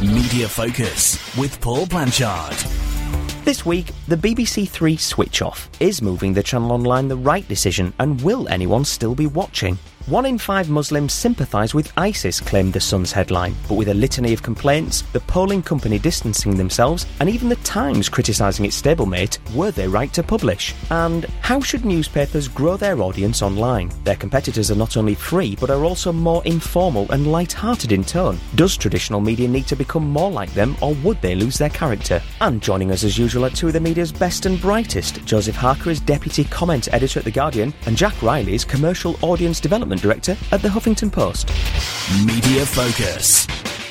Media Focus with Paul Blanchard. This week, the BBC Three switch off. Is moving the channel online the right decision, and will anyone still be watching? One in five Muslims sympathise with ISIS, claimed The Sun's headline, but with a litany of complaints, the polling company distancing themselves, and even The Times criticising its stablemate, were they right to publish? And how should newspapers grow their audience online? Their competitors are not only free, but are also more informal and light-hearted in tone. Does traditional media need to become more like them, or would they lose their character? And joining us as usual are two of the media's best and brightest. Joseph Harker is Deputy Comment Editor at The Guardian, and Jack Riley is Commercial Audience Development Director at The Huffington Post. Media Focus.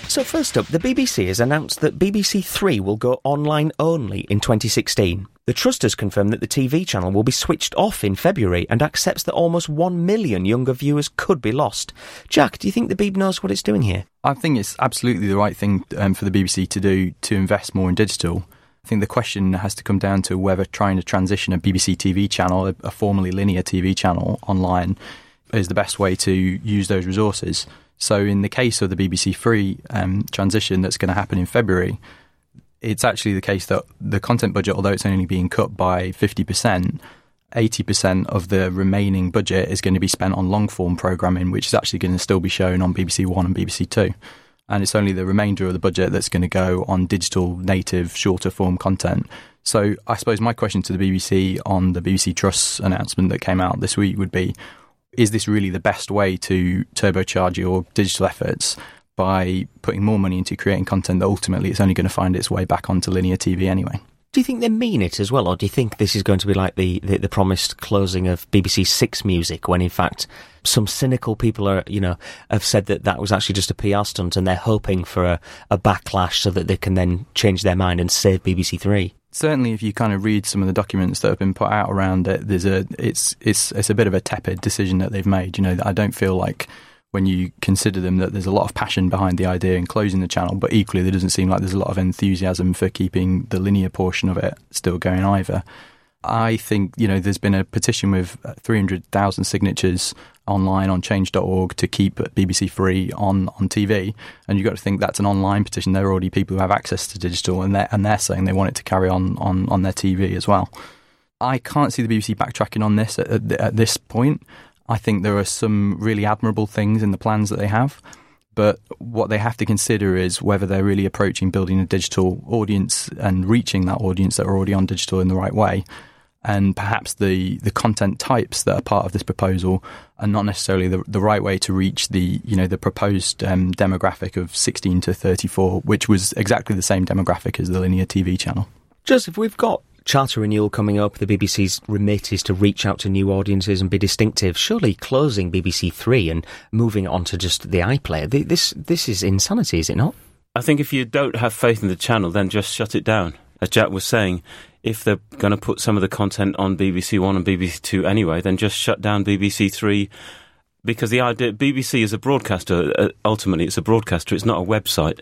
So, first up, the BBC has announced that BBC Three will go online only in 2016. The Trust has confirmed that the TV channel will be switched off in February and accepts that almost 1 million younger viewers could be lost. Jack, do you think the Beeb knows what it's doing here? I think it's absolutely the right thing um, for the BBC to do to invest more in digital. I think the question has to come down to whether trying to transition a BBC TV channel, a, a formerly linear TV channel, online is the best way to use those resources. So, in the case of the BBC Three um, transition that's going to happen in February, it's actually the case that the content budget, although it's only being cut by 50%, 80% of the remaining budget is going to be spent on long form programming, which is actually going to still be shown on BBC One and BBC Two. And it's only the remainder of the budget that's going to go on digital native shorter form content. So I suppose my question to the BBC on the BBC Trust announcement that came out this week would be is this really the best way to turbocharge your digital efforts by putting more money into creating content that ultimately it's only going to find its way back onto linear TV anyway? Do you think they mean it as well, or do you think this is going to be like the, the, the, promised closing of BBC Six Music, when in fact some cynical people are, you know, have said that that was actually just a PR stunt, and they're hoping for a, a backlash so that they can then change their mind and save BBC Three? Certainly, if you kind of read some of the documents that have been put out around it, there's a it's it's it's a bit of a tepid decision that they've made. You know, I don't feel like when you consider them that there's a lot of passion behind the idea in closing the channel, but equally there doesn't seem like there's a lot of enthusiasm for keeping the linear portion of it still going either. I think, you know, there's been a petition with 300,000 signatures online on change.org to keep BBC Three on, on TV. And you've got to think that's an online petition. There are already people who have access to digital and they're, and they're saying they want it to carry on, on, on their TV as well. I can't see the BBC backtracking on this at, at, at this point. I think there are some really admirable things in the plans that they have. But what they have to consider is whether they're really approaching building a digital audience and reaching that audience that are already on digital in the right way. And perhaps the, the content types that are part of this proposal are not necessarily the, the right way to reach the you know the proposed um, demographic of 16 to 34, which was exactly the same demographic as the linear TV channel. Joseph, we've got charter renewal coming up. The BBC's remit is to reach out to new audiences and be distinctive. Surely closing BBC Three and moving on to just the iPlayer, this this is insanity, is it not? I think if you don't have faith in the channel, then just shut it down. As Jack was saying, if they're going to put some of the content on BBC One and BBC Two anyway, then just shut down BBC Three. Because the idea, BBC is a broadcaster. Uh, ultimately, it's a broadcaster. It's not a website,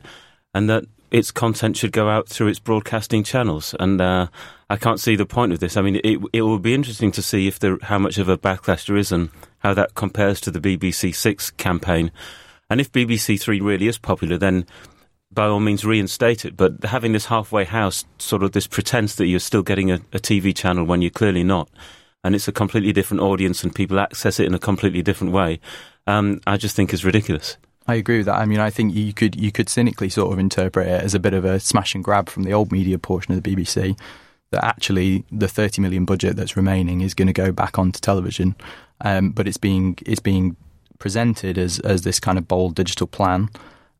and that its content should go out through its broadcasting channels. And uh, I can't see the point of this. I mean, it it will be interesting to see if there how much of a backlash there is and how that compares to the BBC Six campaign. And if BBC Three really is popular, then by all means reinstate it. But having this halfway house, sort of this pretense that you're still getting a, a TV channel when you're clearly not, and it's a completely different audience and people access it in a completely different way, um, I just think is ridiculous. I agree with that. I mean, I think you could you could cynically sort of interpret it as a bit of a smash and grab from the old media portion of the BBC. That actually the 30 million budget that's remaining is going to go back onto television, um, but it's being it's being presented as as this kind of bold digital plan.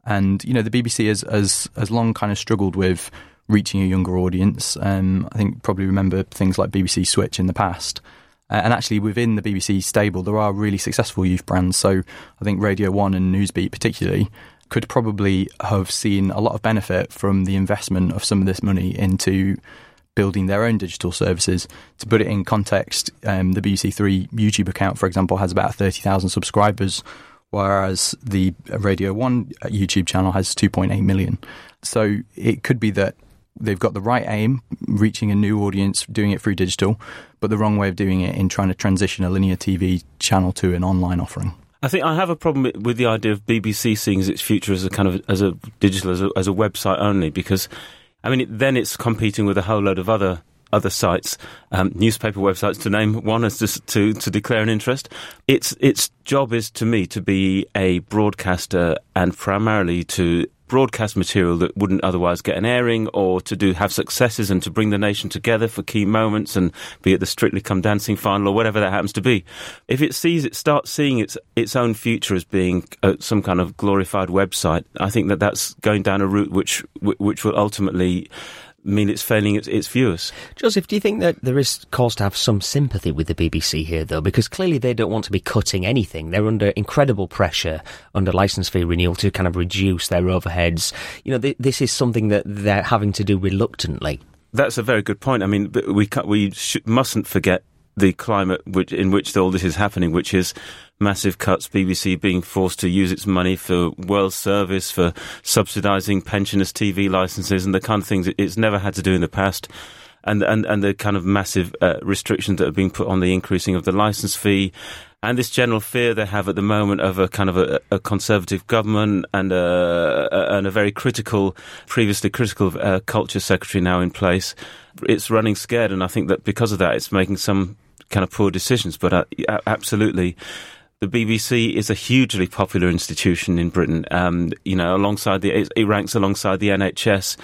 And you know, the BBC has has, has long kind of struggled with reaching a younger audience. Um, I think probably remember things like BBC Switch in the past. Uh, and actually, within the BBC stable, there are really successful youth brands. So I think Radio 1 and Newsbeat, particularly, could probably have seen a lot of benefit from the investment of some of this money into building their own digital services. To put it in context, um, the BBC Three YouTube account, for example, has about 30,000 subscribers, whereas the Radio 1 uh, YouTube channel has 2.8 million. So it could be that they've got the right aim, reaching a new audience, doing it through digital, but the wrong way of doing it in trying to transition a linear TV channel to an online offering. I think I have a problem with the idea of BBC seeing its future as a kind of as a digital as a, as a website only because, I mean, it, then it's competing with a whole load of other other sites, um, newspaper websites to name one as to, to, to declare an interest. Its its job is to me to be a broadcaster and primarily to broadcast material that wouldn't otherwise get an airing or to do have successes and to bring the nation together for key moments and be at the strictly come dancing final or whatever that happens to be if it sees it starts seeing its its own future as being uh, some kind of glorified website i think that that's going down a route which which will ultimately mean it's failing its, its viewers. Joseph, do you think that there is cause to have some sympathy with the BBC here, though? Because clearly they don't want to be cutting anything. They're under incredible pressure under licence fee renewal to kind of reduce their overheads. You know, th- this is something that they're having to do reluctantly. That's a very good point. I mean, we we sh- mustn't forget the climate which, in which all this is happening, which is massive cuts, BBC being forced to use its money for world service, for subsidising pensioners' TV licenses, and the kind of things it's never had to do in the past. And, and, and the kind of massive uh, restrictions that are being put on the increasing of the licence fee, and this general fear they have at the moment of a kind of a, a conservative government and a, a, and a very critical, previously critical uh, culture secretary now in place. It's running scared, and I think that because of that, it's making some kind of poor decisions. But uh, absolutely, the BBC is a hugely popular institution in Britain. Um, you know, alongside the it, ranks alongside the NHS.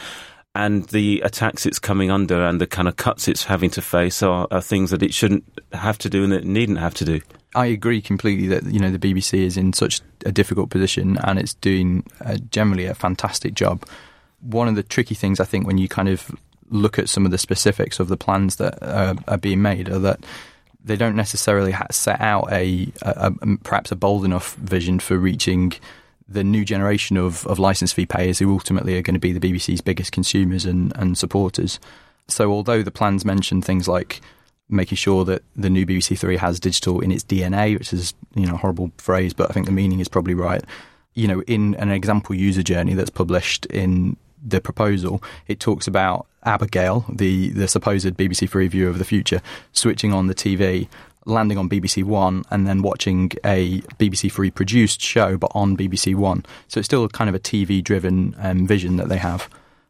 And the attacks it's coming under and the kind of cuts it's having to face are, are things that it shouldn't have to do and it needn't have to do. I agree completely that you know the BBC is in such a difficult position and it's doing uh, generally a fantastic job. One of the tricky things I think when you kind of look at some of the specifics of the plans that uh, are being made are that they don't necessarily set out a, a, a, perhaps a bold enough vision for reaching the new generation of, of license fee payers who ultimately are going to be the BBC's biggest consumers and, and supporters. So, although the plans mention things like making sure that the new BBC Three has digital in its DNA, which is you know a horrible phrase, but I think the meaning is probably right. You know, in an example user journey that's published in the proposal, it talks about Abigail, the, the supposed BBC Three viewer of the future, switching on the TV, landing on BBC One, and then watching a BBC Three produced show, but on BBC One. So it's still kind of a TV driven um, vision that they have.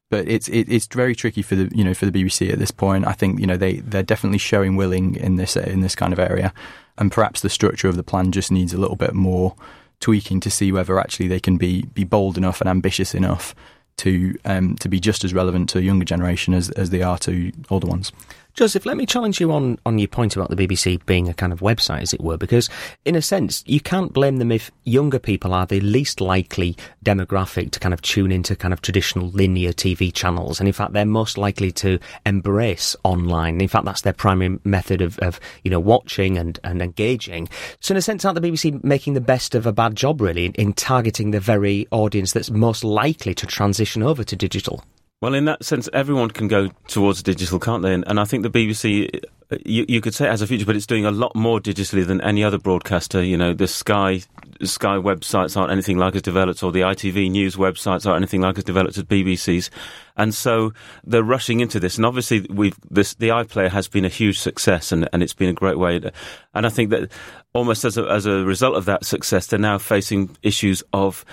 But it's it, it's very tricky for the you know for the BBC at this point. I think you know they they're definitely showing willing in this in this kind of area, and perhaps the structure of the plan just needs a little bit more tweaking to see whether actually they can be be bold enough and ambitious enough to um, to be just as relevant to a younger generation as, as they are to older ones. Joseph, let me challenge you on, on your point about the BBC being a kind of website, as it were, because in a sense, you can't blame them if younger people are the least likely demographic to kind of tune into kind of traditional linear TV channels. And in fact, they're most likely to embrace online. In fact, that's their primary method of, of you know, watching and, and engaging. So in a sense, aren't the BBC making the best of a bad job, really, in, in targeting the very audience that's most likely to transition over to digital? Well, in that sense, everyone can go towards digital, can't they? And, I think the BBC, uh, you, you, could say it has a future, but it's doing a lot more digitally than any other broadcaster. You know, the Sky Sky websites aren't anything like as developed, or the ITV News websites aren't anything like as developed as BBC's. And so they're rushing into this. And obviously, we've this the iPlayer has been a huge success, and, and it's been a great way. To, and I think that almost as a, as a result of that success, they're now facing issues of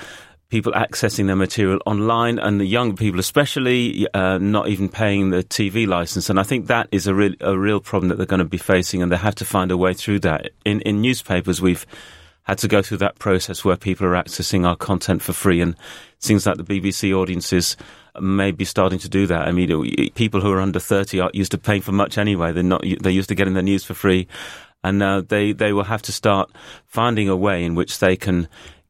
people accessing their material online and the young people especially uh, not even paying the TV license. And I think that is a real a real problem that they're going to be facing and they have to find a way through that. In in newspapers we've had to go through that process where people are accessing our content for free and it seems like the BBC audiences may be starting to do that. I mean people who are under 30 aren't used to paying for much anyway. They're not they're used to getting their news for free. And they they will have to start finding a way in which they can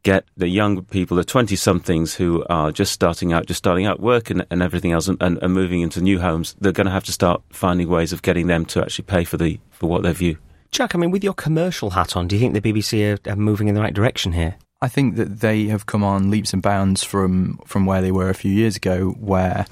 get the young people, the 20 somethings who are just starting out, just starting out work and, and everything else and, and, and, moving into new homes, they're going to have to start finding ways of getting them to actually pay for the for what they view. Jack, I mean, with your commercial hat on, do you think the BBC are, are moving in the right direction here? I think that they have come on leaps and bounds from, from where they were a few years ago, where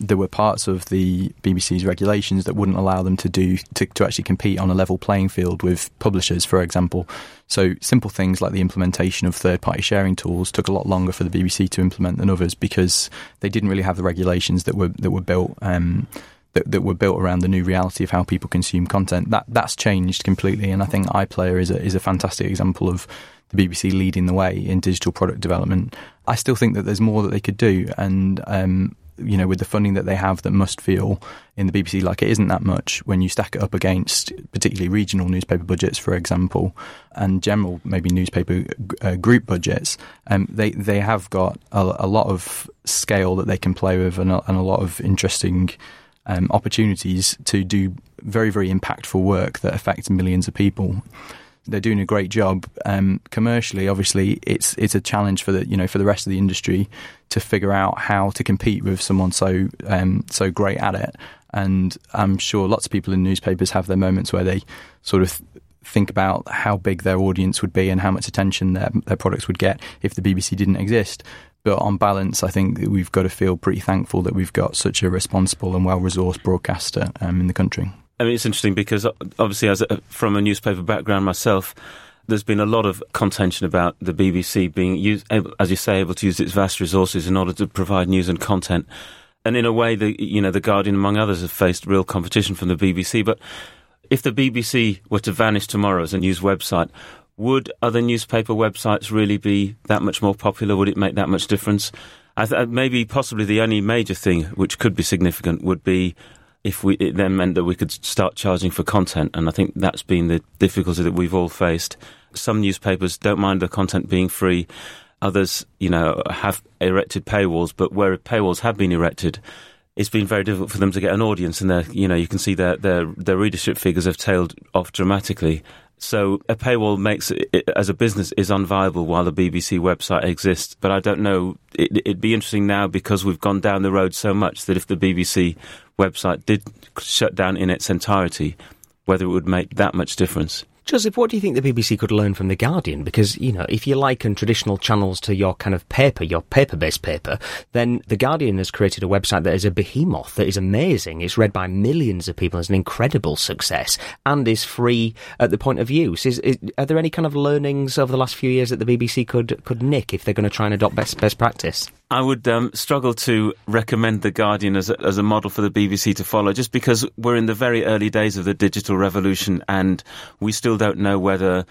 there were parts of the BBC's regulations that wouldn't allow them to do to, to actually compete on a level playing field with publishers, for example. So simple things like the implementation of third-party sharing tools took a lot longer for the BBC to implement than others because they didn't really have the regulations that were that were built. Um, that, that, were built around the new reality of how people consume content. That that's changed completely, and I think iPlayer is a is a fantastic example of the BBC leading the way in digital product development. I still think that there's more that they could do, and um, you know, with the funding that they have that must feel in the BBC like it isn't that much when you stack it up against particularly regional newspaper budgets, for example, and general maybe newspaper uh, group budgets. Um, they they have got a, a, lot of scale that they can play with and a, and a lot of interesting. Um, opportunities to do very, very impactful work that affects millions of people they're doing a great job. Um, commercially, obviously, it's it's a challenge for the you know for the rest of the industry to figure out how to compete with someone so um, so great at it. And I'm sure lots of people in newspapers have their moments where they sort of think about how big their audience would be and how much attention their their products would get if the BBC didn't exist. But on balance, I think we've got to feel pretty thankful that we've got such a responsible and well resourced broadcaster um, in the country. I mean, it's interesting because uh, obviously, as a, from a newspaper background myself, there's been a lot of contention about the BBC being, able, as you say, able to use its vast resources in order to provide news and content. And in a way, the you know the Guardian, among others, have faced real competition from the BBC. But if the BBC were to vanish tomorrow as a news website, would other newspaper websites really be that much more popular? Would it make that much difference? Th- uh, maybe possibly the only major thing which could be significant would be if we it then meant that we could start charging for content, and I think that's been the difficulty that we've all faced. Some newspapers don't mind the content being free. Others, you know, have erected paywalls, but where paywalls have been erected, it's been very difficult for them to get an audience, and you know, you can see their their their readership figures have tailed off dramatically. So a paywall makes it, as a business is unviable while the BBC website exists. But I don't know. It, it'd be interesting now because we've gone down the road so much that if the BBC website did shut down in its entirety, whether it would make that much difference. Joseph, what do you think the BBC could learn from The Guardian? Because, you know, if you liken traditional channels to your kind of paper, your paper based paper, then The Guardian has created a website that is a behemoth, that is amazing. It's read by millions of people, as an incredible success, and is free at the point of use. Is, is, are there any kind of learnings over the last few years that the BBC could, could nick if they're going to try and adopt best, best practice? I would um, struggle to recommend The Guardian as a, as a model for the BBC to follow, just because we're in the very early days of the digital revolution and we still don't know whether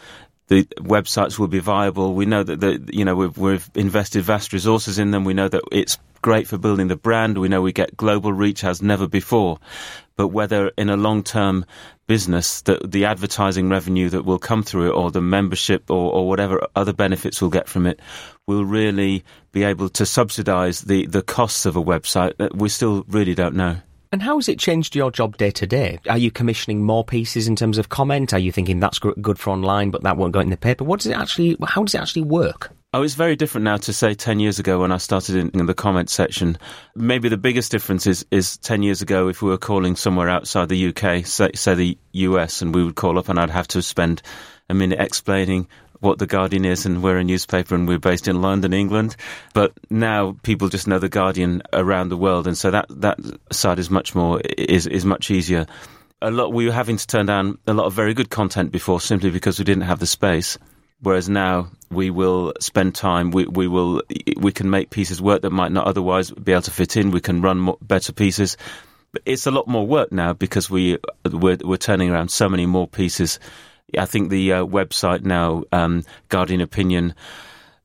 the websites will be viable. We know that the, you know we've, we've invested vast resources in them. We know that it's great for building the brand. We know we get global reach as never before. But whether in a long term business that the advertising revenue that will come through it or the membership or, or whatever other benefits we'll get from it will really be able to subsidize the, the costs of a website we still really don't know. And how has it changed your job day to day? Are you commissioning more pieces in terms of comment? Are you thinking that's good for online, but that won't go in the paper? What does it actually? How does it actually work? Oh, it's very different now to say 10 years ago when I started in, in, the comment section. Maybe the biggest difference is, is 10 years ago if we were calling somewhere outside the UK, say, say the US, and we would call up and I'd have to spend a minute explaining what the Guardian is and we're a newspaper and we're based in London, England. But now people just know the Guardian around the world, and so that that side is much more is is much easier. A lot we were having to turn down a lot of very good content before simply because we didn't have the space. Whereas now we will spend time. We we will we can make pieces work that might not otherwise be able to fit in. We can run more, better pieces. But it's a lot more work now because we we're, we're turning around so many more pieces. I think the uh, website now, um, Guardian Opinion,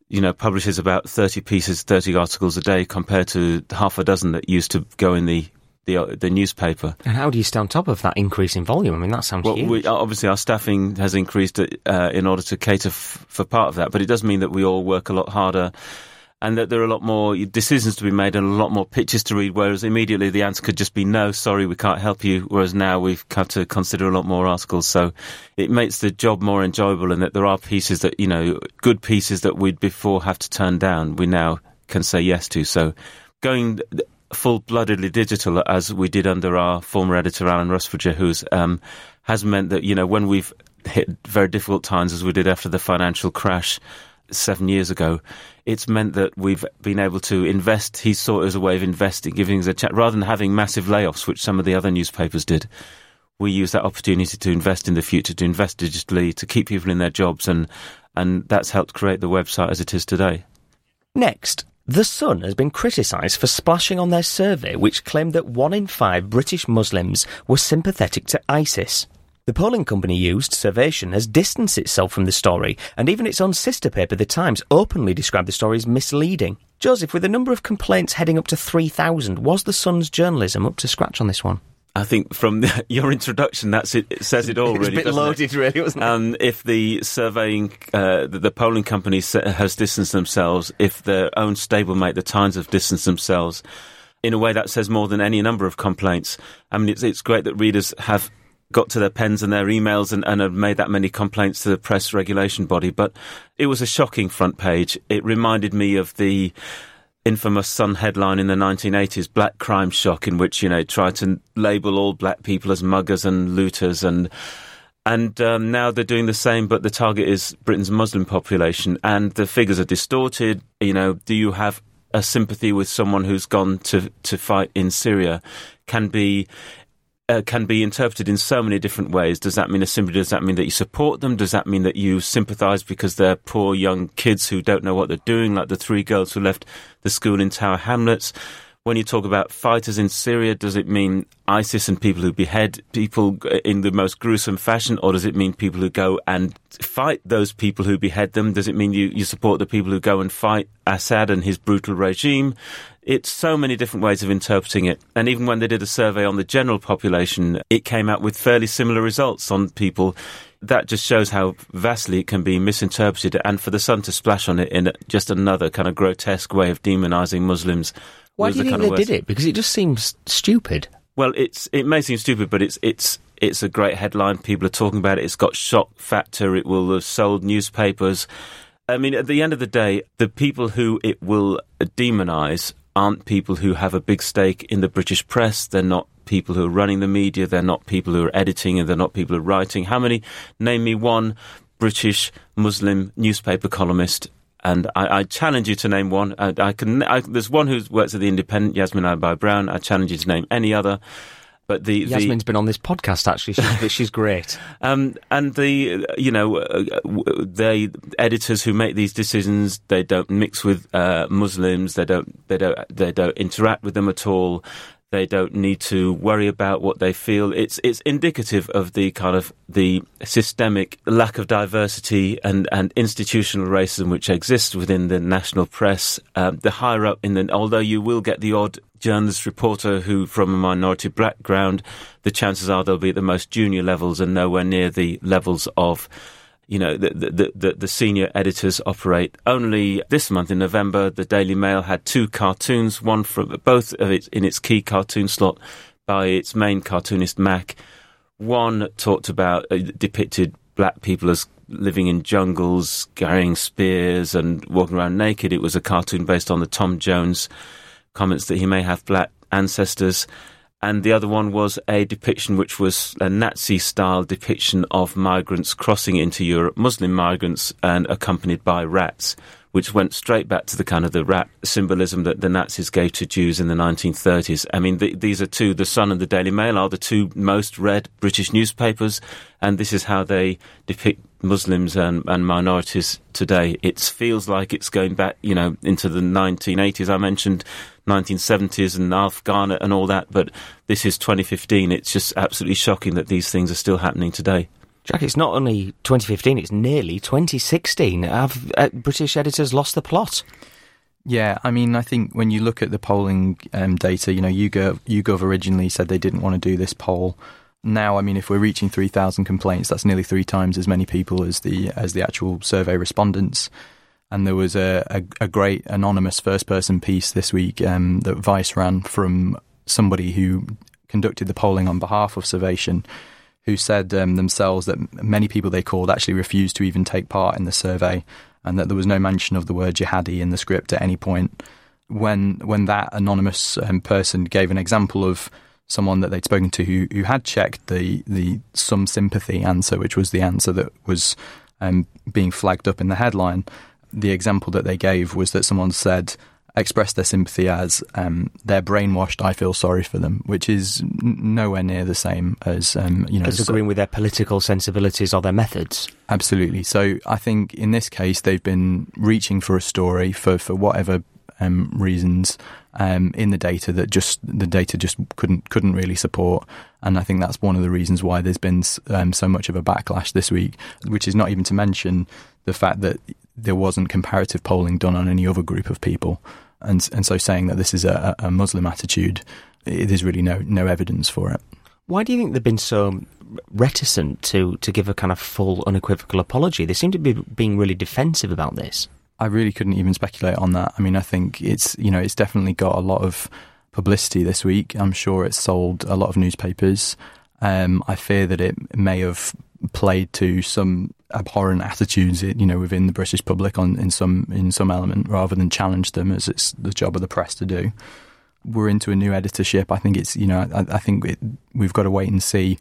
you know, publishes about 30 pieces, 30 articles a day compared to half a dozen that used to go in the the uh, the newspaper. And how do you stay on top of that increase in volume? I mean, that sounds well, huge. We, obviously, our staffing has increased uh, in order to cater f- for part of that, but it does mean that we all work a lot harder. And that there are a lot more decisions to be made and a lot more pitches to read, whereas immediately the answer could just be no, sorry, we can't help you. Whereas now we've got to consider a lot more articles. So it makes the job more enjoyable and that there are pieces that, you know, good pieces that we'd before have to turn down, we now can say yes to. So going full bloodedly digital as we did under our former editor Alan Rusbridger, who's um, has meant that you know when we've hit very difficult times as we did after the financial crash seven years ago, it's meant that we've been able to invest. He saw it as a way of investing, giving us a chat rather than having massive layoffs, which some of the other newspapers did. We use that opportunity to invest in the future, to invest digitally, to keep people in their jobs, and and that's helped create the website as it is today. Next, the Sun has been criticised for splashing on their survey, which claimed that one in five British Muslims were sympathetic to ISIS. The polling company used, Survation, has distanced itself from the story, and even its own sister paper, The Times, openly described the story as misleading. Joseph, with a number of complaints heading up to 3,000, was the Sun's journalism up to scratch on this one? I think from the, your introduction, that's it, it. says it all. Really, it's a bit loaded, it? really, wasn't it? Um, if the surveying, uh, the, the, polling company has distanced themselves, if their own stablemate, the Times, have distanced themselves, in a way that says more than any number of complaints. I mean, it's, it's great that readers have got to their pens and their emails and, and have made that many complaints to the press regulation body, but it was a shocking front page. It reminded me of the infamous Sun headline in the 1980s, Black Crime Shock, in which, you know, tried to label all black people as muggers and looters and and um, now they're doing the same, but the target is Britain's Muslim population, and the figures are distorted. You know, do you have a sympathy with someone who's gone to to fight in Syria? Can be uh, can be interpreted in so many different ways. Does that mean a sympathy? Does that mean that you support them? Does that mean that you sympathise because they're poor young kids who don't know what they're doing, like the three girls who left the school in Tower Hamlets? When you talk about fighters in Syria, does it mean ISIS and people who behead people in the most gruesome fashion, or does it mean people who go and fight those people who behead them? Does it mean you, you support the people who go and fight Assad and his brutal regime? It's so many different ways of interpreting it. And even when they did a survey on the general population, it came out with fairly similar results on people. That just shows how vastly it can be misinterpreted. And for the sun to splash on it in just another kind of grotesque way of demonising Muslims. Why do you think they did it? Because it just seems stupid. Well, it's it may seem stupid, but it's it's it's a great headline. People are talking about it. It's got shock factor. It will have sold newspapers. I mean, at the end of the day, the people who it will demonise aren't people who have a big stake in the British press. They're not people who are running the media. They're not people who are editing and they're not people who are writing. How many? Name me one British Muslim newspaper columnist. And I, I challenge you to name one. I, I can. I, there's one who works at the Independent, Yasmin Alibhai-Brown. I challenge you to name any other. But the Yasmin's the, been on this podcast actually. She's, she's great. Um, and the you know uh, they editors who make these decisions they don't mix with uh, Muslims. They don't they don't they don't interact with them at all. They don't need to worry about what they feel. It's it's indicative of the kind of the systemic lack of diversity and, and institutional racism which exists within the national press. Um, the higher up in the, although you will get the odd journalist reporter who from a minority background, the chances are they'll be at the most junior levels and nowhere near the levels of you know, the, the, the, the, senior editors operate. Only this month in November, the Daily Mail had two cartoons, one from both of it in its key cartoon slot by its main cartoonist Mac. One talked about, uh, depicted black people as living in jungles, carrying spears and walking around naked. It was a cartoon based on the Tom Jones comments that he may have black ancestors and the other one was a depiction which was a Nazi style depiction of migrants crossing into Europe, Muslim migrants, and accompanied by rats, which went straight back to the kind of the rat symbolism that the Nazis gave to Jews in the 1930s. I mean, the, these are two, the Sun and the Daily Mail are the two most read British newspapers, and this is how they depict Muslims and, and minorities today. It feels like it's going back, you know, into the 1980s. I mentioned 1970s and Afghan and all that, but this is 2015. It's just absolutely shocking that these things are still happening today. Jack, it's not only 2015, it's nearly 2016. Have uh, British editors lost the plot? Yeah, I mean, I think when you look at the polling um, data, you know, YouGov, YouGov originally said they didn't want to do this poll. Now, I mean, if we're reaching 3,000 complaints, that's nearly three times as many people as the as the actual survey respondents and there was a, a, a great anonymous first person piece this week um, that Vice ran from somebody who conducted the polling on behalf of Survation, who said um, themselves that many people they called actually refused to even take part in the survey, and that there was no mention of the word jihadi in the script at any point. When when that anonymous um, person gave an example of someone that they'd spoken to who, who had checked the the some sympathy answer, which was the answer that was um, being flagged up in the headline, the example that they gave was that someone said, expressed their sympathy as um, they're brainwashed. I feel sorry for them, which is n- nowhere near the same as um, you know as agreeing so, with their political sensibilities or their methods. Absolutely. So I think in this case they've been reaching for a story for for whatever um, reasons um, in the data that just the data just couldn't couldn't really support. And I think that's one of the reasons why there's been um, so much of a backlash this week, which is not even to mention the fact that there wasn't comparative polling done on any other group of people. And, and so saying that this is a, a Muslim attitude, there's really no, no evidence for it. Why do you think they've been so reticent to, to give a kind of full, unequivocal apology? They seem to be being really defensive about this. I really couldn't even speculate on that. I mean, I think it's you know it's definitely got a lot of publicity this week. I'm sure it's sold a lot of newspapers. Um, I fear that it may have played to some abhorrent attitudes, you know, within the British public on in some in some element, rather than challenge them, as it's the job of the press to do. We're into a new editorship. I think it's you know I, I think it, we've got to wait and see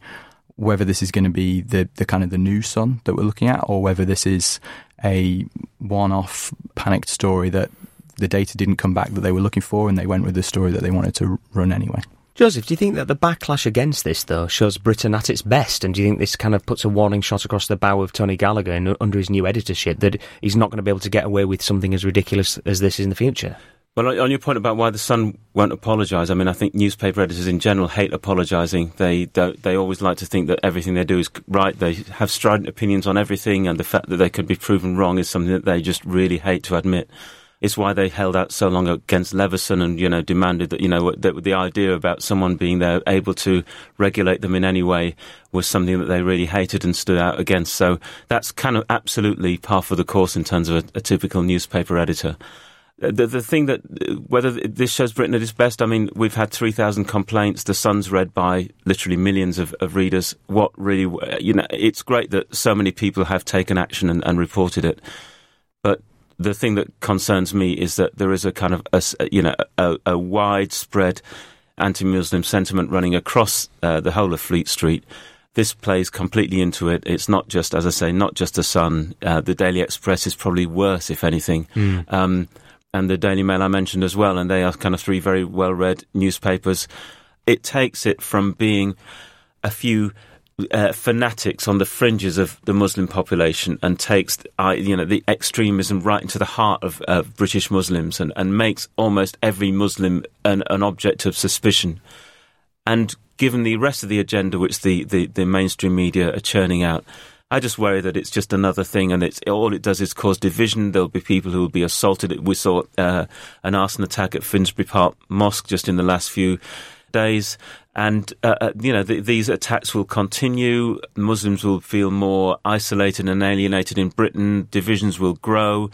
whether this is going to be the the kind of the new Sun that we're looking at, or whether this is a one-off panicked story that the data didn't come back that they were looking for, and they went with the story that they wanted to run anyway. Joseph, do you think that the backlash against this, though, shows Britain at its best? And do you think this kind of puts a warning shot across the bow of Tony Gallagher under his new editorship that he's not going to be able to get away with something as ridiculous as this in the future? Well, on your point about why the Sun won't apologise, I mean, I think newspaper editors in general hate apologising. They don't. They always like to think that everything they do is right. They have strident opinions on everything, and the fact that they could be proven wrong is something that they just really hate to admit. It's why they held out so long against Leveson and you know demanded that you know that the idea about someone being there able to regulate them in any way was something that they really hated and stood out against. So that's kind of absolutely par for the course in terms of a, a typical newspaper editor uh, the the thing that uh, whether this shows Britain at its best, I mean, we've had three thousand complaints. The Sun's read by literally millions of, of, readers. What really, you know, it's great that so many people have taken action and, and reported it. The thing that concerns me is that there is a kind of, a, you know, a, a widespread anti-Muslim sentiment running across uh, the whole of Fleet Street this plays completely into it. It's not just, as I say, not just the Sun. Uh, the Daily Express is probably worse, if anything. Mm. Um, and the Daily Mail I mentioned as well, and they are kind of three very well read newspapers. It takes it from being a few uh, fanatics on the fringes of the Muslim population and takes uh, you know the extremism right into the heart of uh, British Muslims and, and makes almost every Muslim an, an object of suspicion. And given the rest of the agenda which the, the, the mainstream media are churning out, I just worry that it's just another thing, and it's all it does is cause division. There'll be people who will be assaulted. We saw uh, an arson attack at Finsbury Park Mosque just in the last few days, and uh, uh, you know the, these attacks will continue. Muslims will feel more isolated and alienated in Britain. Divisions will grow.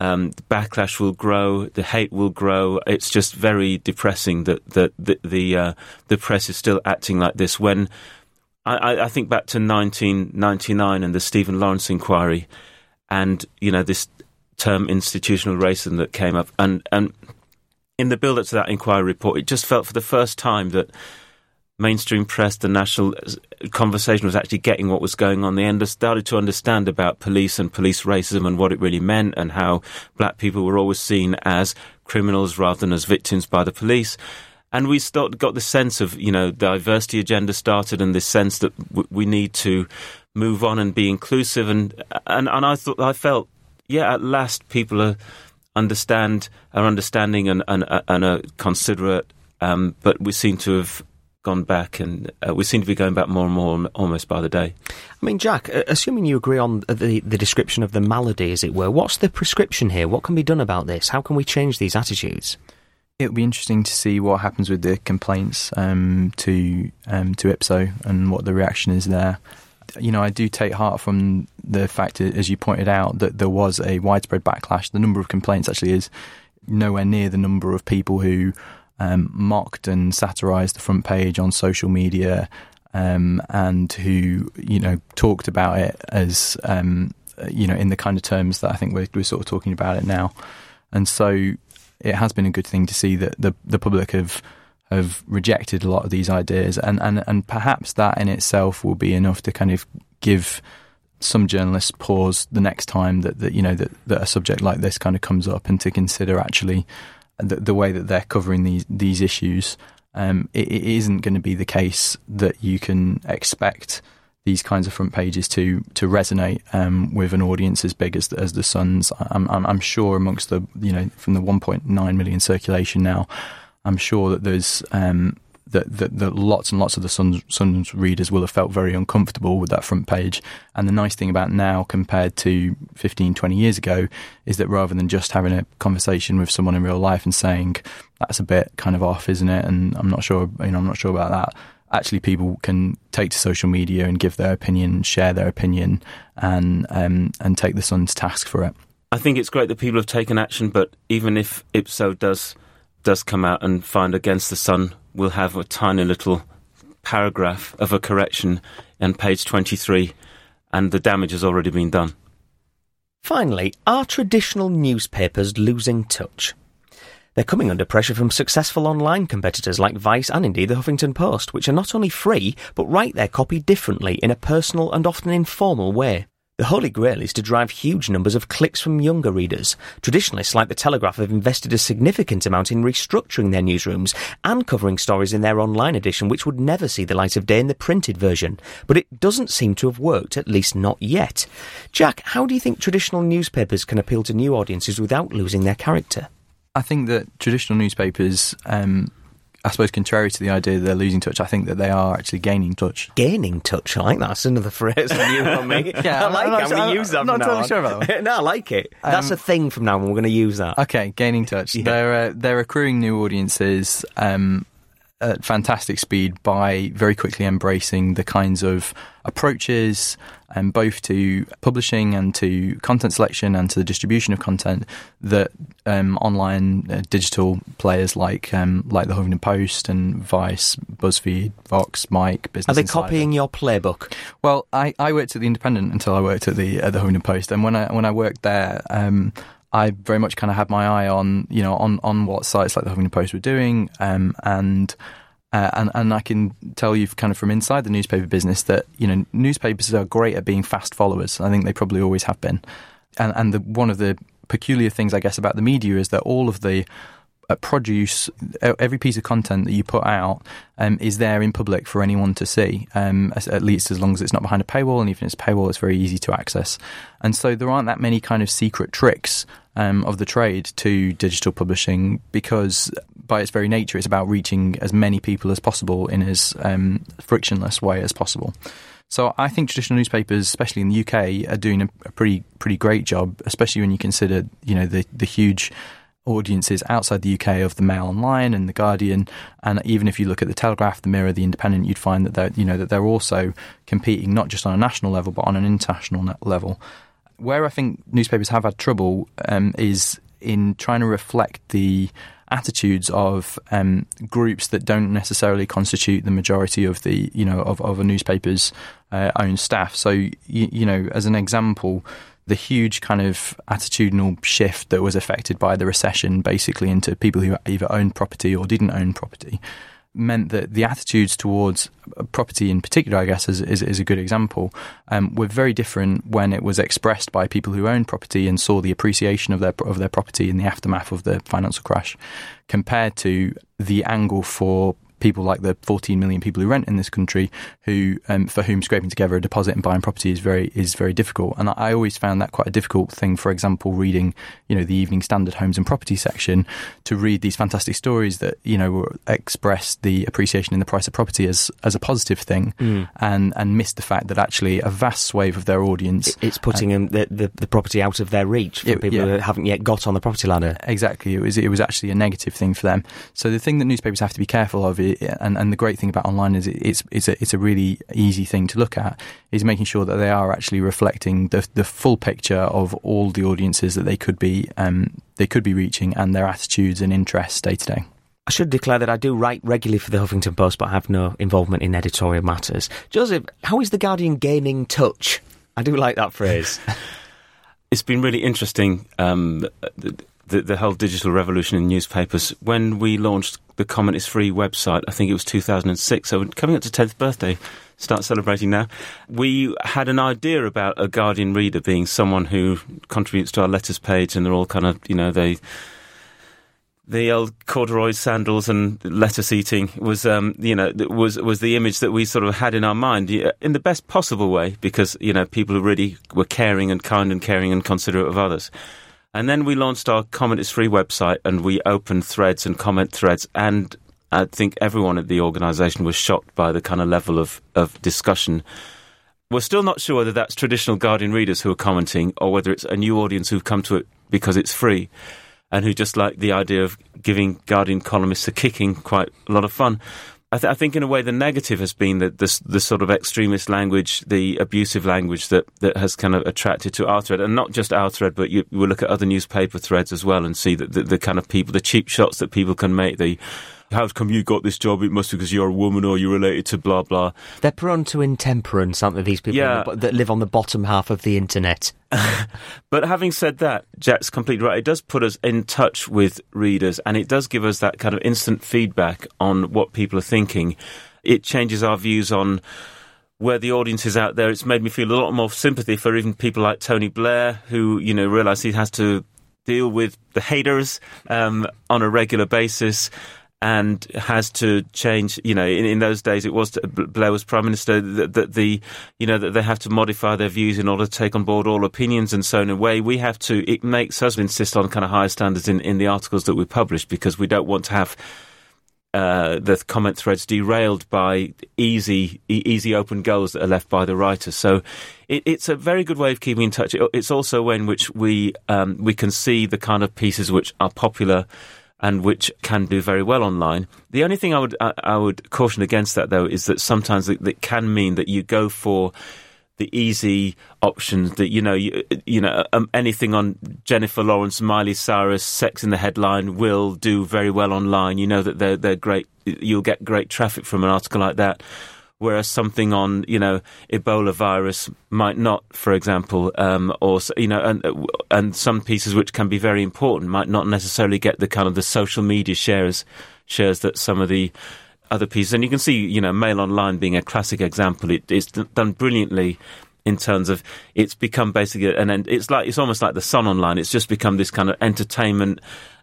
Um, the backlash will grow, the hate will grow. It's just very depressing that, that the the, uh, the press is still acting like this when I, I think back to 1999 and the Stephen Lawrence inquiry, and you know this term institutional racism that came up, and and in the build up to that inquiry report, it just felt for the first time that mainstream press, the national uh, conversation was actually getting what was going on. They started to understand about police and police racism and what it really meant, and how black people were always seen as criminals rather than as victims by the police and we start, got the sense of you know the diversity agenda started and this sense that w- we need to move on and be inclusive and and and I thought I felt yeah at last people are understand are understanding and and, and are considerate um, but we seem to have gone back and uh, we seem to be going back more and more almost by the day. I mean, Jack, assuming you agree on the, the description of the malady, as it were, what's the prescription here? What can be done about this? How can we change these attitudes? It'll be interesting to see what happens with the complaints um, to um, to IPSO and what the reaction is there. You know, I do take heart from the fact, as you pointed out, that there was a widespread backlash. The number of complaints actually is nowhere near the number of people who um, mocked and satirised the front page on social media um, and who, you know, talked about it as, um, you know, in the kind of terms that I think we're, we're sort of talking about it now. And so it has been a good thing to see that the the public have have rejected a lot of these ideas, and and and perhaps that in itself will be enough to kind of give some journalists pause the next time that, that you know that, that a subject like this kind of comes up and to consider actually the, the way that they're covering these these issues. Um, it, it isn't going to be the case that you can expect these kinds of front pages to to resonate um, with an audience as big as the, as the Sun's. I'm, I'm, I'm sure amongst the you know from the 1.9 million circulation now, I'm sure that there's um, that, that, that lots and lots of the Sun's, Sun's readers will have felt very uncomfortable with that front page. And the nice thing about now compared to 15, 20 years ago is that rather than just having a conversation with someone in real life and saying that's a bit kind of off, isn't it? And I'm not sure, you know, I'm not sure about that actually people can take to social media and give their opinion, share their opinion, and um, and take the Sun's task for it. I think it's great that people have taken action, but even if Ipso does does come out and find against the Sun, we'll have a tiny little paragraph of a correction on page 23, and the damage has already been done. Finally, are traditional newspapers losing touch? They're coming under pressure from successful online competitors like Vice and indeed the Huffington Post, which are not only free, but write their copy differently in a personal and often informal way. The holy grail is to drive huge numbers of clicks from younger readers. Traditionalists like The Telegraph have invested a significant amount in restructuring their newsrooms and covering stories in their online edition which would never see the light of day in the printed version. But it doesn't seem to have worked, at least not yet. Jack, how do you think traditional newspapers can appeal to new audiences without losing their character? I think that traditional newspapers, um, I suppose, contrary to the idea that they're losing touch, I think that they are actually gaining touch. Gaining touch, I like that. That's another phrase from you on me. yeah, I like I'm it. not, I'm going I'm, to use that I'm not totally on. sure about that. no, I like it. That's Um, a thing from now on. We're going to use that. Okay, gaining touch. Yeah. They're uh, they're accruing new audiences um, at fantastic speed by very quickly embracing the kinds of approaches, um, both to publishing and to content selection and to the distribution of content that um, online uh, digital players like um, like the Huffington Post and Vice, BuzzFeed, Vox, Mic, Business Are they Insider. copying your playbook? Well, I, I worked at the Independent until I worked at the at the Huffington Post, and when I when I worked there, um, I very much kind of had my eye on you know on on what sites like the Huffington Post were doing, um, and. Uh, and and I can tell you kind of from inside the newspaper business that you know newspapers are great at being fast followers. I think they probably always have been, and and the, one of the peculiar things I guess about the media is that all of the produce every piece of content that you put out um, is there in public for anyone to see um, at least as long as it's not behind a paywall and even if it's paywall it's very easy to access. And so there aren't that many kind of secret tricks um, of the trade to digital publishing because by its very nature it's about reaching as many people as possible in as um, frictionless way as possible. So I think traditional newspapers, especially in the UK, are doing a, a pretty pretty great job, especially when you consider you know the the huge audiences outside the UK of the Mail Online and the Guardian, and even if you look at the Telegraph, the Mirror, the Independent, you'd find that they're you know that they're also competing not just on a national level but on an international level. Where I think newspapers have had trouble um, is in trying to reflect the attitudes of um, groups that don't necessarily constitute the majority of the you know of, of a newspaper's uh, own staff. So you, you know, as an example, the huge kind of attitudinal shift that was affected by the recession, basically into people who either owned property or didn't own property, meant that the attitudes towards property in particular, I guess, is, is, is a good example, um, were very different when it was expressed by people who owned property and saw the appreciation of their of their property in the aftermath of the financial crash, compared to the angle for people like the 14 million people who rent in this country, who um, for whom scraping together a deposit and buying property is very is very difficult. And I always found that quite a difficult thing. For example, reading you know the Evening Standard Homes and Property section to read these fantastic stories that you know express the appreciation in the price of property as as a positive thing, and and miss the fact that actually a vast swathe of their audience It's putting them the, the, the property out of their reach for Yeah, people yeah. who haven't yet got on the property ladder. Exactly, it was it was actually a negative thing for them. So the thing that newspapers have to be careful of, i- and, and the great thing about online is it- it's it's a, it's a really easy thing to look at, is making sure that they are actually reflecting the the full picture of all the audiences that they could be um, they could be reaching and their attitudes and interests day to day. I should declare that I do write regularly for the Huffington Post, but I have no involvement in editorial matters. Joseph, how is the Guardian gaining touch? I do like that phrase. It's been really interesting, um, the, the, whole digital revolution in newspapers. When we launched the Comment is Free website, I think it was 2006, so coming up to 10th birthday, start celebrating now. We had an idea about a Guardian reader being someone who contributes to our letters page and they're all kind of, you know, they the old corduroy sandals and lettuce eating was, um, you know, was was the image that we sort of had in our mind in the best possible way because you know people who really were caring and kind and caring and considerate of others. And then we launched our Comment is Free website and we opened threads and comment threads and I think everyone at the organisation was shocked by the kind of level of, of discussion. We're still not sure whether that's traditional Guardian readers who are commenting or whether it's a new audience who've come to it because it's free and who just like the idea of giving Guardian columnists a kicking quite a lot of fun. I, th- I think, in a way, the negative has been that the sort of extremist language, the abusive language that, that has kind of attracted to our thread, and not just our thread, but you, will look at other newspaper threads as well and see that the, the kind of people, the cheap shots that people can make, the how come you got this job? It must be because you're a woman or you're related to blah blah. They're prone to intemperance, aren't they? These people yeah. that live on the bottom half of the internet. but having said that, Jack's completely right. It does put us in touch with readers, and it does give us that kind of instant feedback on what people are thinking. It changes our views on where the audience is out there. It's made me feel a lot more sympathy for even people like Tony Blair, who you know realise he has to deal with the haters um, on a regular basis and has to change. You know, in, in those days, it was to, Blair was prime minister that, that, the you know that they have to modify their views in order to take on board all opinions and so in a way we have to. It makes us insist on kind of higher standards in, in the articles that we publish because we don't want to have. Uh, the comment threads derailed by easy, easy open goals that are left by the writers. So it, it's a very good way of keeping in touch. It, it's also a way in which we um, we can see the kind of pieces which are popular and which can do very well online. The only thing I would I, I would caution against that though is that sometimes it, it, can mean that you go for the easy options that you know you, you know um, anything on Jennifer Lawrence, Miley Cyrus, Sex in the headline will do very well online. You know that they're they're great. You'll get great traffic from an article like that whereas something on you know Ebola virus might not, for example, um, or you know, and and some pieces which can be very important might not necessarily get the kind of the social media shares shares that some of the other pieces. And you can see, you know, Mail Online being a classic example. It, it's done brilliantly in terms of it's become basically an end. It's like it's almost like the Sun Online. It's just become this kind of entertainment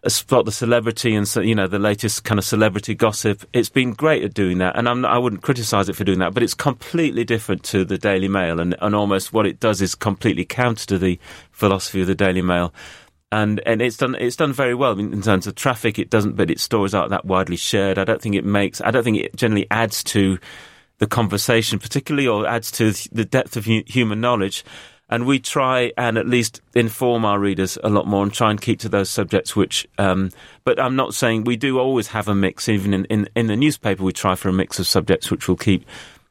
spot the celebrity and so, you know the latest kind of celebrity gossip. It's been great at doing that, and I'm, I would not criticise it for doing that. But it's completely different to the Daily Mail, and, and almost what it does is completely counter to the philosophy of the Daily Mail. And and it's done it's done very well in, in terms of traffic. It doesn't, but its stories aren't that widely shared. I don't think it makes. I don't think it generally adds to the conversation, particularly, or adds to the depth of human knowledge. And we try and at least inform our readers a lot more and try and keep to those subjects which um, but i'm not saying we do always have a mix. Even in, in, in the newspaper we try for a mix of subjects which will keep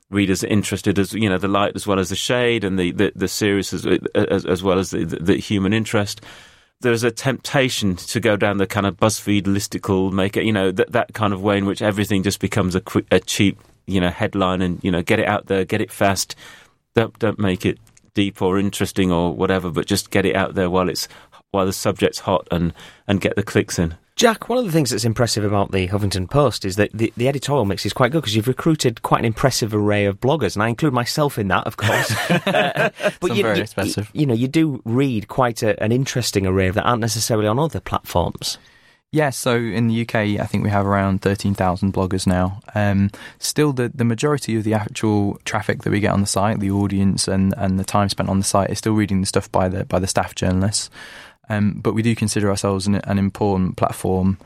readers interested as you know the light as well as the shade and the the, the serious as, as, as well as the, the, the human interest. There's a temptation to go down the kind of BuzzFeed listicle, make it, you know, that, that kind of way in which everything just becomes a, a cheap, you know, headline and, you know, get it out there, get it fast. Don't, don't make it deep or interesting or whatever, but just get it out there while it's while the subject's hot and and get the clicks in. Jack, one of the things that's impressive about the Huffington Post is that the, the editorial mix is quite good because you've recruited quite an impressive array of bloggers, and I include myself in that, of course. uh, but you, very you, expensive. You, you know, you do read quite a, an interesting array of that aren't necessarily on other platforms. Yeah, so in the UK, I think we have around 13,000 bloggers now. Um, still, the, the majority of the actual traffic that we get on the site, the audience and, and the time spent on the site, is still reading the stuff by the by the staff journalists. Um, but we do consider ourselves an, an, important platform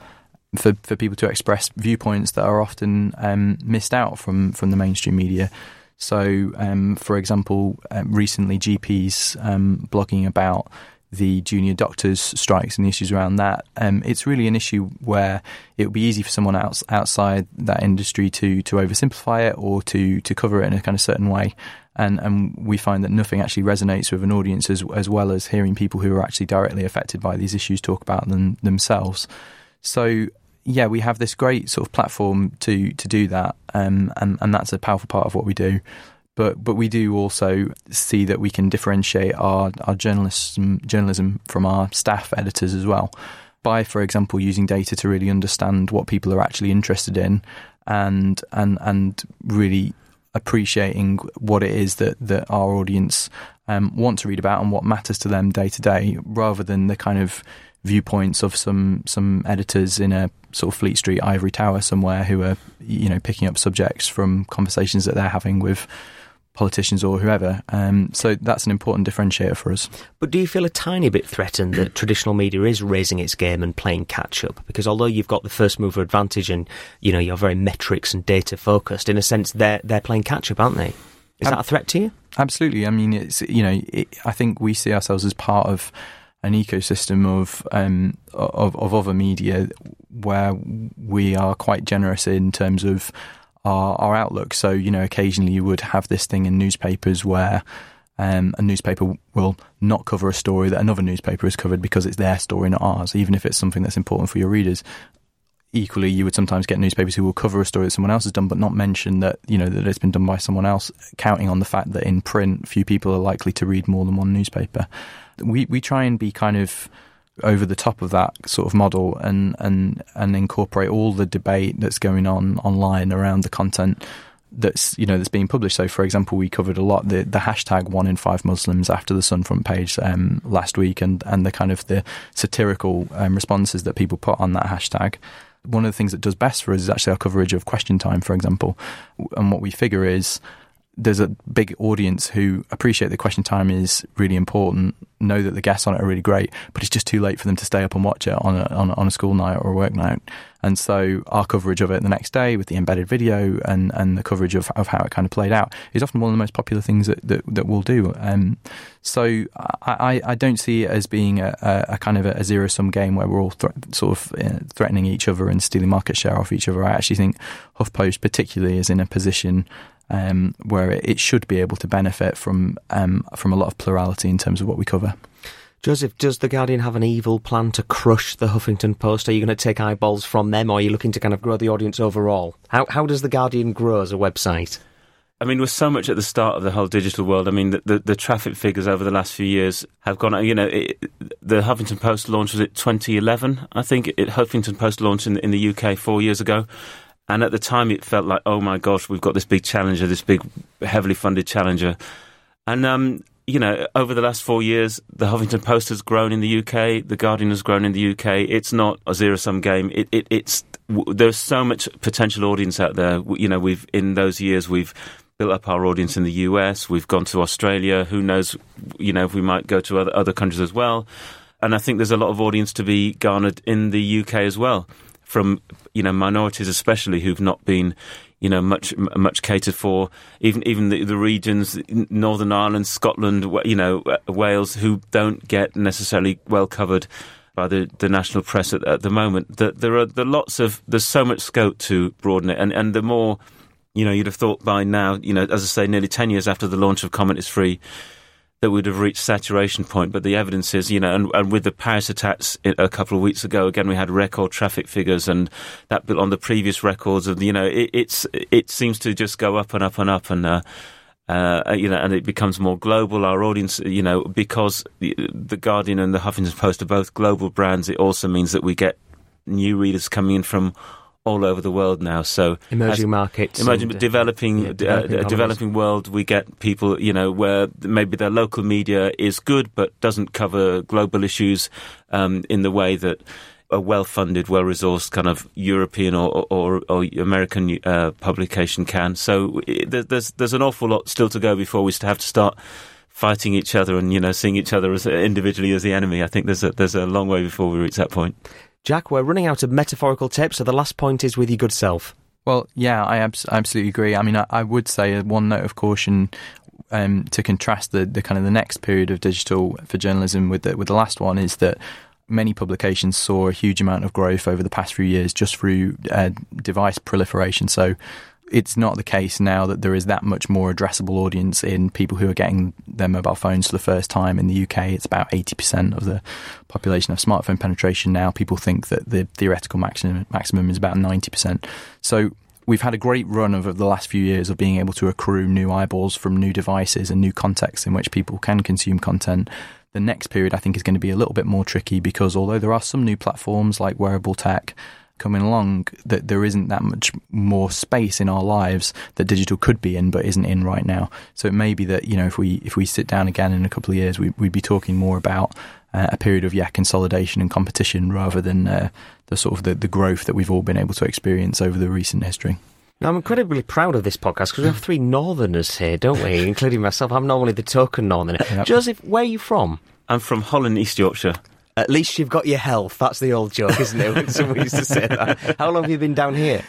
for, for people to express viewpoints that are often um, missed out from, from the mainstream media. So, um, for example, um, recently GPs um, blogging about the junior doctors' strikes and the issues around that. Um, it's really an issue where it would be easy for someone else outside that industry to to oversimplify it or to to cover it in a kind of certain way. And and we find that nothing actually resonates with an audience as as well as hearing people who are actually directly affected by these issues talk about them themselves. So yeah, we have this great sort of platform to to do that, um, and and that's a powerful part of what we do but but we do also see that we can differentiate our our journalism journalism from our staff editors as well by for example using data to really understand what people are actually interested in and and and really appreciating what it is that that our audience um, want to read about and what matters to them day to day rather than the kind of viewpoints of some some editors in a sort of Fleet Street ivory tower somewhere who are you know picking up subjects from conversations that they're having with politicians or whoever. Um, so that's an important differentiator for us. But do you feel a tiny bit threatened that traditional media is raising its game and playing catch up? Because although you've got the first mover advantage and you know you're very metrics and data focused, in a sense they're they're playing catch up, aren't they? Is that a threat to you? Absolutely. I mean, it's you know, it, I think we see ourselves as part of an ecosystem of, um, of of other media where we are quite generous in terms of our, our outlook. So, you know, occasionally you would have this thing in newspapers where um, a newspaper will not cover a story that another newspaper has covered because it's their story, not ours, even if it's something that's important for your readers. Equally, you would sometimes get newspapers who will cover a story that someone else has done, but not mention that you know that it's been done by someone else, counting on the fact that in print, few people are likely to read more than one newspaper. We we try and be kind of over the top of that sort of model and and and incorporate all the debate that's going on online around the content that's you know that's being published. So, for example, we covered a lot the the hashtag one in five Muslims after the Sun front page um, last week, and and the kind of the satirical um, responses that people put on that hashtag. One of the things that does best for us is actually our coverage of question time, for example, and what we figure is there's a big audience who appreciate the question time is really important, know that the guests on it are really great, but it's just too late for them to stay up and watch it on a, on a, on a school night or a work night. And so our coverage of it the next day with the embedded video and, and the coverage of, of how it kind of played out is often one of the most popular things that, that, that we'll do. Um, so I, I don't see it as being a, a kind of a zero sum game where we're all th- sort of uh, threatening each other and stealing market share off each other. I actually think HuffPost particularly is in a position um, where it should be able to benefit from um, from a lot of plurality in terms of what we cover. Joseph, does the Guardian have an evil plan to crush the Huffington Post? Are you going to take eyeballs from them, or are you looking to kind of grow the audience overall? How how does the Guardian grow as a website? I mean, we're so much at the start of the whole digital world. I mean, the, the, the traffic figures over the last few years have gone. You know, it, the Huffington Post launch was it 2011? I think it, Huffington Post launched in, in the UK four years ago. And at the time, it felt like, oh my gosh, we've got this big challenger, this big, heavily funded challenger. And, um, you know, over the last four years, the Huffington Post has grown in the UK, the Guardian has grown in the UK. It's not a zero sum game. It, it, it's there's so much potential audience out there. You know, we've in those years we've built up our audience in the US. We've gone to Australia. Who knows? You know, if we might go to other other countries as well. And I think there's a lot of audience to be garnered in the UK as well from you know minorities, especially who've not been you know much much catered for. Even even the, the regions, Northern Ireland, Scotland, you know Wales, who don't get necessarily well covered by the, the national press at, at the moment. That there are are lots of there's so much scope to broaden it, and and the more you know, you'd have thought by now, you know, as I say, nearly 10 years after the launch of Comment is Free, that we'd have reached saturation point. But the evidence is, you know, and, and, with the Paris attacks a couple of weeks ago, again we had record traffic figures, and that built on the previous records of, you know, it, it's it seems to just go up and up and up, and uh, uh, you know, and it becomes more global. Our audience, you know, because the, the Guardian and the Huffington Post are both global brands, it also means that we get new readers coming in from all over the world now. So emerging markets, emerging and, uh, developing yeah, developing, uh, developing, world, we get people you know where maybe their local media is good but doesn't cover global issues um, in the way that a well-funded, well-resourced kind of European or, or, or American uh, publication can. So it, there's there's an awful lot still to go before we have to start fighting each other and you know seeing each other as individually as the enemy. I think there's a there's a long way before we reach that point. Jack, we're running out of metaphorical tips, so the last point is with your good self. Well, yeah, I abs- absolutely agree. I mean, I, I would say one note of caution um, to contrast the, the kind of the next period of digital for journalism with the, with the last one is that many publications saw a huge amount of growth over the past few years just through uh, device proliferation. So it's not the case now that there is that much more addressable audience in people who are getting their mobile phones for the first time in the UK. It's about 80% of the population of smartphone penetration now. People think that the theoretical maximum, maximum is about 90%. So we've had a great run over the last few years of being able to accrue new eyeballs from new devices and new contexts in which people can consume content. The next period, I think, is going to be a little bit more tricky because although there are some new platforms like wearable tech, coming along that there isn't that much more space in our lives that digital could be in but isn't in right now. So it may be that you know if we if we sit down again in a couple of years, we, would be talking more about uh, a period of yeah consolidation and competition rather than uh, the sort of the, the growth that we've all been able to experience over the recent history. Now, I'm incredibly proud of this podcast because we have three northerners here, don't we? Including myself. I'm normally the token northerner. Yep. Joseph, where are you from? I'm from Holland, East Yorkshire. At least you've got your health. That's the old joke, isn't it? When someone used to say that. How long have you been down here?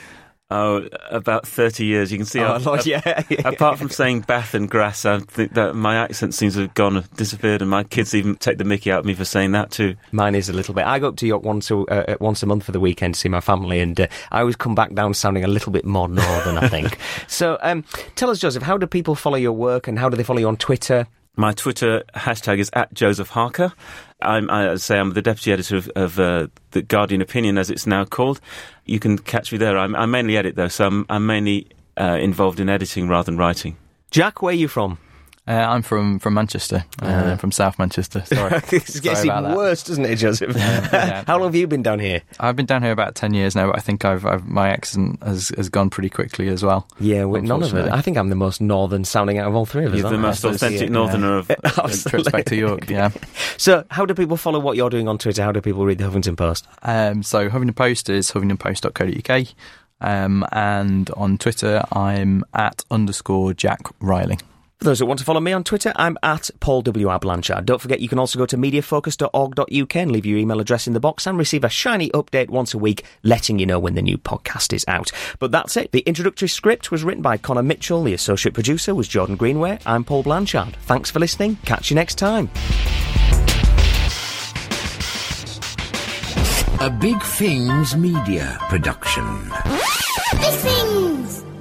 Oh, about 30 years. You can see, Oh, Lord, yeah, yeah. apart from saying Bath and grass, I think that my accent seems to have gone, disappeared, and my kids even take the mickey out of me for saying that too. Mine is a little bit. I go up to York once a, uh, once a month for the weekend to see my family, and uh, I always come back down sounding a little bit more northern, I think. So, um, tell us, Joseph, how do people follow your work, and how do they follow you on Twitter? My Twitter hashtag is at Joseph Harker. I'm, I say I'm the deputy editor of, of uh, the Guardian Opinion, as it's now called. You can catch me there. I'm, I mainly edit though, so I'm, I'm mainly uh, involved in editing rather than writing. Jack, where are you from? Uh, I'm from from Manchester, uh, from South Manchester. Sorry, it Sorry gets about even that. worse, doesn't it, Joseph? yeah. how long have you been down here? I've been down here about ten years now, but I think I've, I've my accent has, has gone pretty quickly as well. Yeah, well, none of it. I think I'm the most northern sounding out of all three of us. You're the aren't I? most Suppose, authentic yeah. northerner of. Trips back to York, yeah. So, how do people follow what you're doing on Twitter? How do people read the Huffington Post? Um, so Huffington Post is huffingtonpost.co.uk, um, and on Twitter I'm at underscore Jack Riley. For those that want to follow me on Twitter, I'm at Paul W. R. Blanchard. Don't forget you can also go to mediafocus.org.uk and leave your email address in the box and receive a shiny update once a week letting you know when the new podcast is out. But that's it. The introductory script was written by Connor Mitchell. The associate producer was Jordan Greenway. I'm Paul Blanchard. Thanks for listening. Catch you next time. A Big Things Media production. Big things!